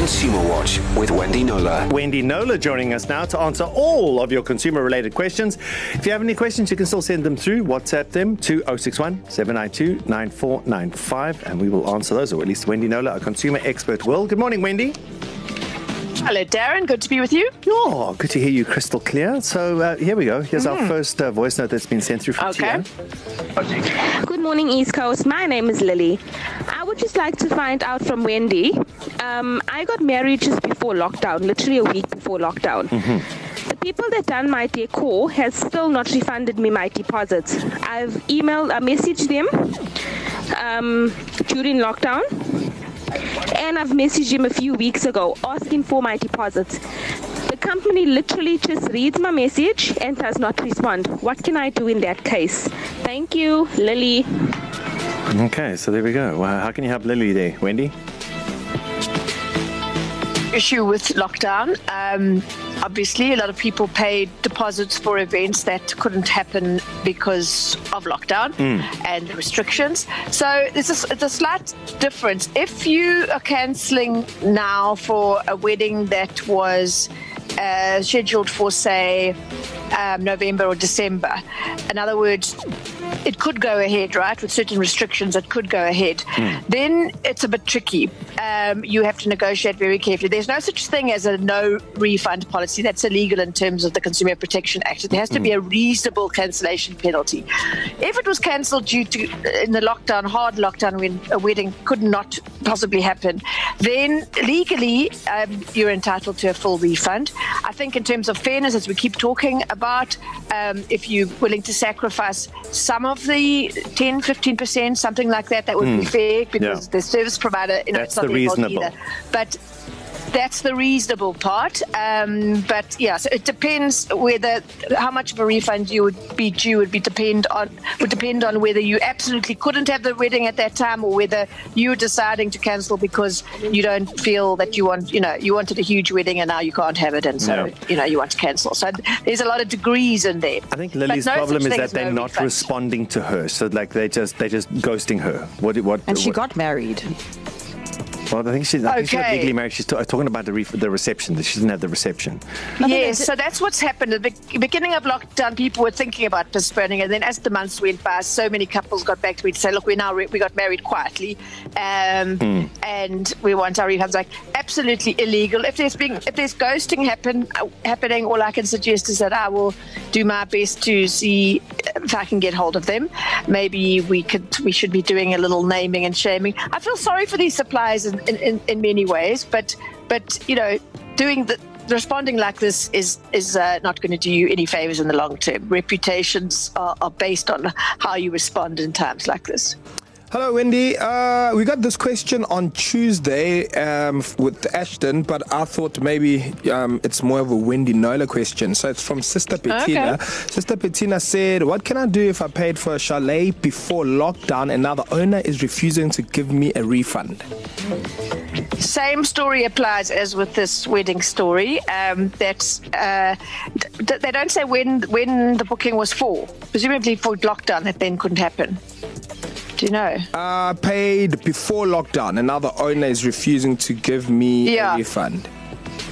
Consumer Watch with Wendy Knowler. Wendy Knowler joining us now to answer all of your consumer related questions. If you have any questions, you can still send them through. WhatsApp them to 061 792 9495 and we will answer those, or at least Wendy Knowler, a consumer expert, will. Good morning, Wendy. Hello, Darren. Good to be with you. Oh, good to hear you crystal clear. So uh, here we go. Here's mm. our first uh, voice note that's been sent through from okay. Tia. Good morning, East Coast. My name is Lily. Just like to find out from Wendy. Um, I got married just before lockdown, literally a week before lockdown. Mm-hmm. The people that done my decor has still not refunded me my deposits. I've emailed, I messaged them um, during lockdown and I've messaged him a few weeks ago asking for my deposits. The company literally just reads my message and does not respond. What can I do in that case? Thank you, Lily. Okay, so there we go. Well, how can you help Lily there, Wendy? Issue with lockdown. Um, obviously, a lot of people paid deposits for events that couldn't happen because of lockdown mm. and restrictions. So there's a, it's a slight difference. If you are cancelling now for a wedding that was uh, scheduled for, say, um, November or December, in other words, it could go ahead, right? With certain restrictions, it could go ahead. Mm. Then it's a bit tricky. Um, you have to negotiate very carefully. There's no such thing as a no refund policy. That's illegal in terms of the Consumer Protection Act. There has to mm. be a reasonable cancellation penalty. If it was cancelled due to in the lockdown, hard lockdown, when a wedding could not possibly happen, then legally um, you're entitled to a full refund. I think in terms of fairness, as we keep talking about, um, if you're willing to sacrifice some of the 10, 15%, something like that, that would mm. be hmm. fair because yeah. the service provider, you know, That's it's not the reasonable. Either. But that's the reasonable part. Um, but yeah, so it depends whether how much of a refund you would be due would be depend on would depend on whether you absolutely couldn't have the wedding at that time or whether you're deciding to cancel because you don't feel that you want you know you wanted a huge wedding and now you can't have it and so yeah. you know you want to cancel. So there's a lot of degrees in there. I think Lily's no problem is that they're no not refund. responding to her. So like they just they just ghosting her. What what? And she what? got married. Well, I think she's, I think okay. she's legally married. She's t- talking about the, re- the reception, that she didn't have the reception. Yes, so that's what's happened. At the beginning of lockdown, people were thinking about postponing, and then as the months went by, so many couples got back to me to say, look, we now re- we got married quietly, um, mm. and we want our refunds. Like, absolutely illegal. If there's being, if there's ghosting happen, uh, happening, all I can suggest is that I will do my best to see if I can get hold of them. Maybe we could, we should be doing a little naming and shaming. I feel sorry for these suppliers and in, in, in many ways, but but you know, doing the responding like this is is uh, not going to do you any favors in the long term. Reputations are, are based on how you respond in times like this. Hello, Wendy. Uh, we got this question on Tuesday um, with Ashton, but I thought maybe um, it's more of a Wendy Knowler question. So it's from Sister Bettina. Okay. Sister Bettina said, What can I do if I paid for a chalet before lockdown and now the owner is refusing to give me a refund? Same story applies as with this wedding story. Um, that's uh, d- they don't say when when the booking was for. Presumably for lockdown, that then couldn't happen. Do you know? Uh, paid before lockdown, and now the owner is refusing to give me yeah. a refund.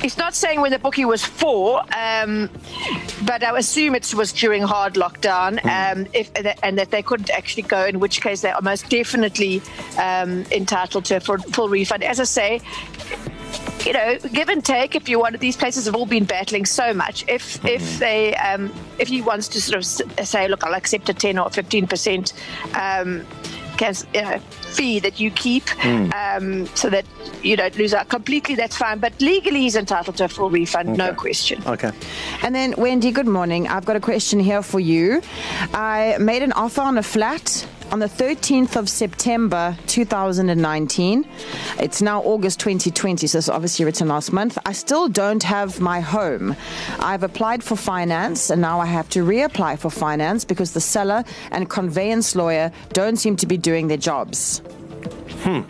It's not saying when the booking was for, um, but I assume it was during hard lockdown, mm. um, if, and that they couldn't actually go. In which case, they are most definitely um, entitled to a full refund. As I say, you know, give and take. If you want, these places have all been battling so much. If mm. if they um, if he wants to sort of say, look, I'll accept a ten or fifteen percent. Um, uh, fee that you keep mm. um, so that you don't lose out completely, that's fine. But legally, he's entitled to a full refund, okay. no question. Okay. And then, Wendy, good morning. I've got a question here for you. I made an offer on a flat on the 13th of September 2019. It's now August 2020, so it's obviously written last month. I still don't have my home. I've applied for finance and now I have to reapply for finance because the seller and conveyance lawyer don't seem to be doing their jobs. Hmm.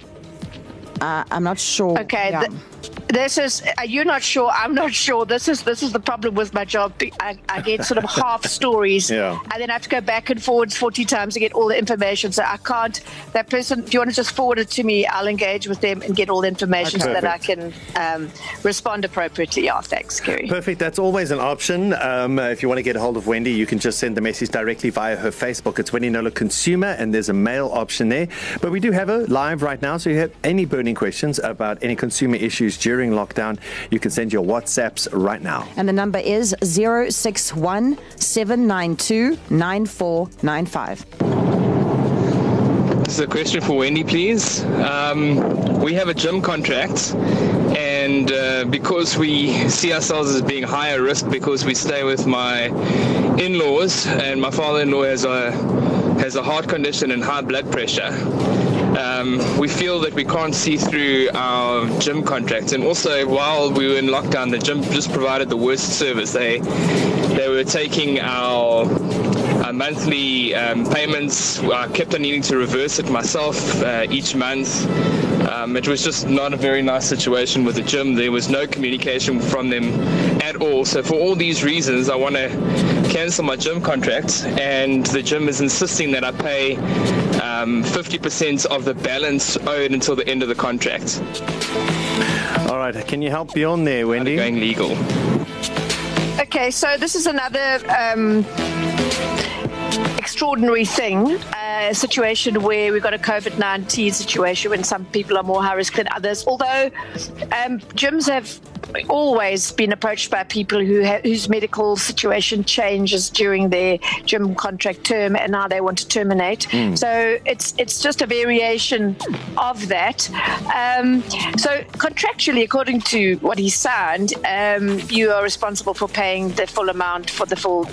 Uh, I'm not sure. Okay. Yeah. The- this is you're not sure i'm not sure this is this is the problem with my job i, I get sort of half stories Yeah. and then i have to go back and forwards 40 times to get all the information so i can't that person if you want to just forward it to me i'll engage with them and get all the information Okay. so that i can um, respond appropriately yeah thanks Kerry. Perfect. That's always an option. Um, if you want to get a hold of Wendy, you can just send the message directly via her Facebook. It's Wendy Knowler Consumer, and there's a mail option there. But we do have her live right now. So if you have any burning questions about any consumer issues during lockdown, you can send your WhatsApps right now. And the number is 061 792 9495. This is a question for Wendy, please. Um, we have a gym contract, and uh, because we see ourselves as being higher risk because we stay with my in-laws, and my father-in-law has a has a heart condition and high blood pressure. Um, we feel that we can't see through our gym contracts. and also while we were in lockdown, the gym just provided the worst service. They they were taking our uh, monthly um, payments. I kept on needing to reverse it myself uh, each month. Um, it was just not a very nice situation with the gym. There was no communication from them at all. So for all these reasons, I want to cancel my gym contract, and the gym is insisting that I pay um, 50% of the balance owed until the end of the contract. All right. Can you help beyond there, Wendy? Going legal. Okay, so this is another um, extraordinary thing, a situation where we've got a COVID 19 situation when some people are more high risk than others. Although um, gyms have always been approached by people who ha- whose medical situation changes during their gym contract term and now they want to terminate. So it's it's just a variation of that. Um, so contractually, according to what he signed, um, you are responsible for paying the full amount for the full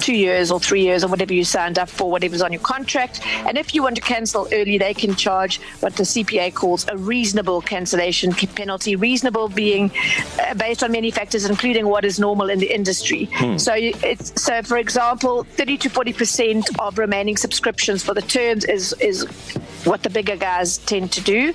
two years or three years or whatever you signed up for, whatever's on your contract. And if you want to cancel early, they can charge what the CPA calls a reasonable cancellation penalty. Reasonable being uh, based on many factors, including what is normal in the industry. So, it's, so for example, 30 to 40 percent of remaining subscriptions for the terms is is what the bigger guys tend to do.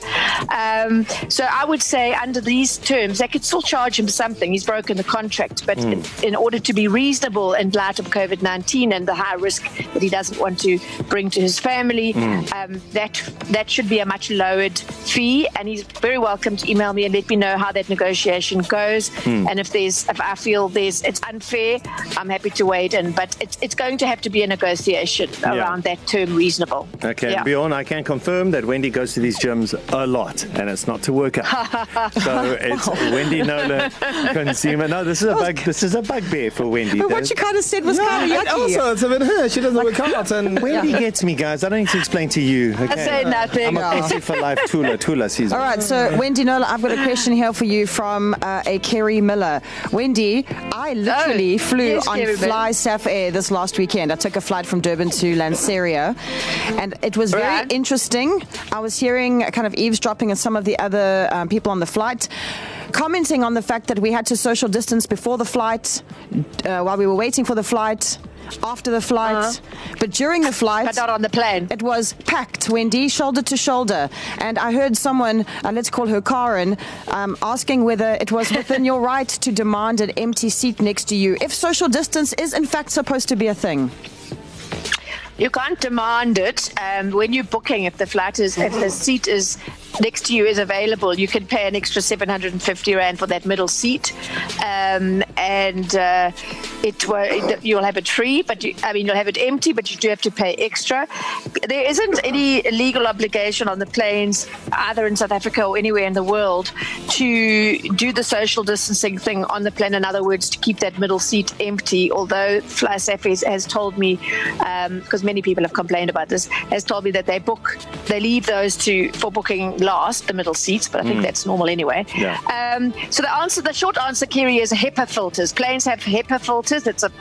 Um, so I would say under these terms, they could still charge him something. He's broken the contract, but in, in order to be reasonable in light of COVID 19 and the high risk that he doesn't want to bring to his family, um, that that should be a much lowered fee. And he's very welcome to email me and let me know how that negotiation goes. And if there's if I feel there's it's unfair, I'm happy to wait in. But it's it's going to have to be a negotiation around that term reasonable. Okay, Yeah. Bjorn, I can confirm that Wendy goes to these gyms a lot, and it's not to work out. so it's Wendy Knowler Consumer. No, this is a bug. This is a bugbear for Wendy. But what you kind of said was kind of And yucky. also, it's about her. She doesn't work out. And Wendy gets me, guys. I don't need to explain to you. Okay? I say nothing. I'm a pussy for life. Tula, Tula sees All me. right, so Wendy Knowler, I've got a question here for you from uh, a Kerry Miller. Wendy, I literally Oh, flew yes, on Kerry FlySafair this last weekend. I took a flight from Durban to Lanseria, and it was very Right. interesting. I was hearing kind of eavesdropping and some of the other um, people on the flight. Commenting on the fact that we had to social distance before the flight, uh, while we were waiting for the flight, after the flight, Uh-huh. but during the flight, But not on the plane. it was packed, Wendy, shoulder to shoulder. And I heard someone, uh, let's call her Karen, um, asking whether it was within your right to demand an empty seat next to you if social distance is in fact supposed to be a thing. You can't demand it um, when you're booking. If the flight is, if the seat is next to you is available, you can pay an extra 750 rand for that middle seat, um, and uh, it, will you'll have it free. But you, I mean, you'll have it empty, but you do have to pay extra. There isn't any legal obligation on the planes, either in South Africa or anywhere in the world, to do the social distancing thing on the plane. In other words, to keep that middle seat empty. Although Fly has told me, because many people have complained about this, has told me that they book, they leave those to for booking last, the middle seats. But I think that's normal anyway. Yeah. Um, so the answer, the short answer, Kerry, is HEPA filters. Planes have HEPA filters. It's a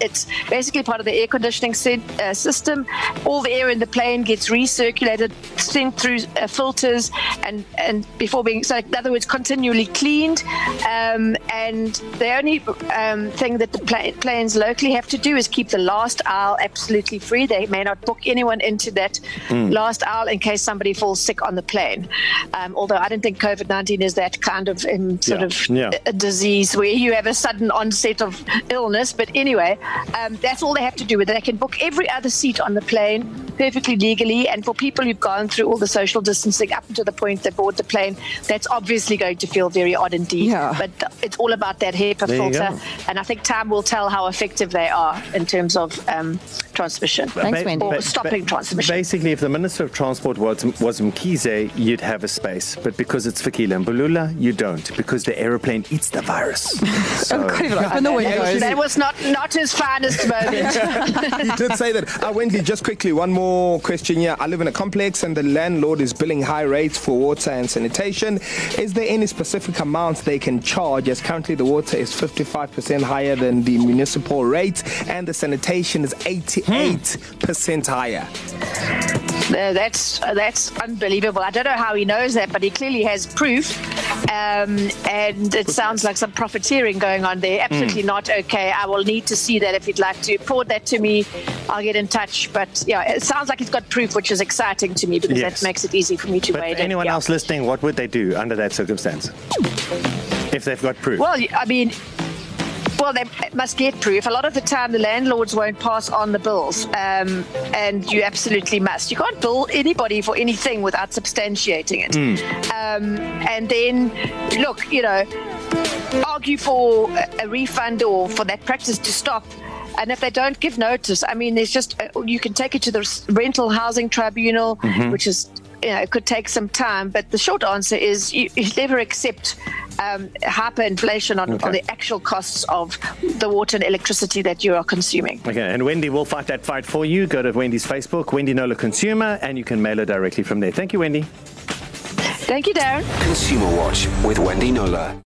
it's basically part of the air conditioning uh, system. All the air in the plane gets recirculated, sent through uh, filters, and and before being so in other words, continually cleaned. Um, and the only um, thing that the pl- planes locally have to do is keep the last aisle absolutely free. They may not book anyone into that mm. last aisle in case somebody falls sick on the plane. Um, although I don't think COVID 19 is that kind of um, sort yeah. of yeah. A disease where you have a sudden onset of illness. But anyway, um, that's all they have to do with it. They can book every other seat on the plane perfectly legally. And for people who've gone through all the social distancing up to the point they board the plane, that's obviously going to feel very odd indeed. Yeah. But it's all about that HEPA there filter. And I think time will tell how effective they are in terms of um, transmission. Thanks, ba- Wendy. Or stopping ba- transmission. Basically, if the Minister of Transport was, was Mkhize, you'd have a space. But because it's Fikile Mbalula, you don't, because the aeroplane eats the virus. So. Open the windows. That was not, not his finest moment. he did say that. Uh, Wendy, just quickly, one more question here. I live in a complex and the landlord is billing high rates for water and sanitation. Is there any specific amount they can charge as currently the water is 55% higher than the municipal rate and the sanitation is 88% higher? Uh, that's uh, that's unbelievable. I don't know how he knows that, but he clearly has proof. Um, and it sounds like some profiteering going on there. Absolutely mm. not okay. I will need to see that if you'd like to forward that to me. I'll get in touch. But yeah, it sounds like he's got proof, which is exciting to me because yes. that makes it easy for me to but wade. Anyone in. else listening, what would they do under that circumstance? If they've got proof. Well, I mean, well, they must get proof. A lot of the time, the landlords won't pass on the bills, um, and you absolutely must. You can't bill anybody for anything without substantiating it. Mm. Um, and then, look, you know, argue for a refund or for that practice to stop. And if they don't give notice, I mean, there's just uh, you can take it to the rental housing tribunal, mm-hmm. which is you know, it could take some time, but the short answer is you, you never accept um, hyperinflation on, okay. on the actual costs of the water and electricity that you are consuming. Okay, and Wendy will fight that fight for you. Go to Wendy's Facebook, Wendy Knowler Consumer, and you can mail her directly from there. Thank you, Wendy. Thank you, Darren. Consumer Watch with Wendy Knowler.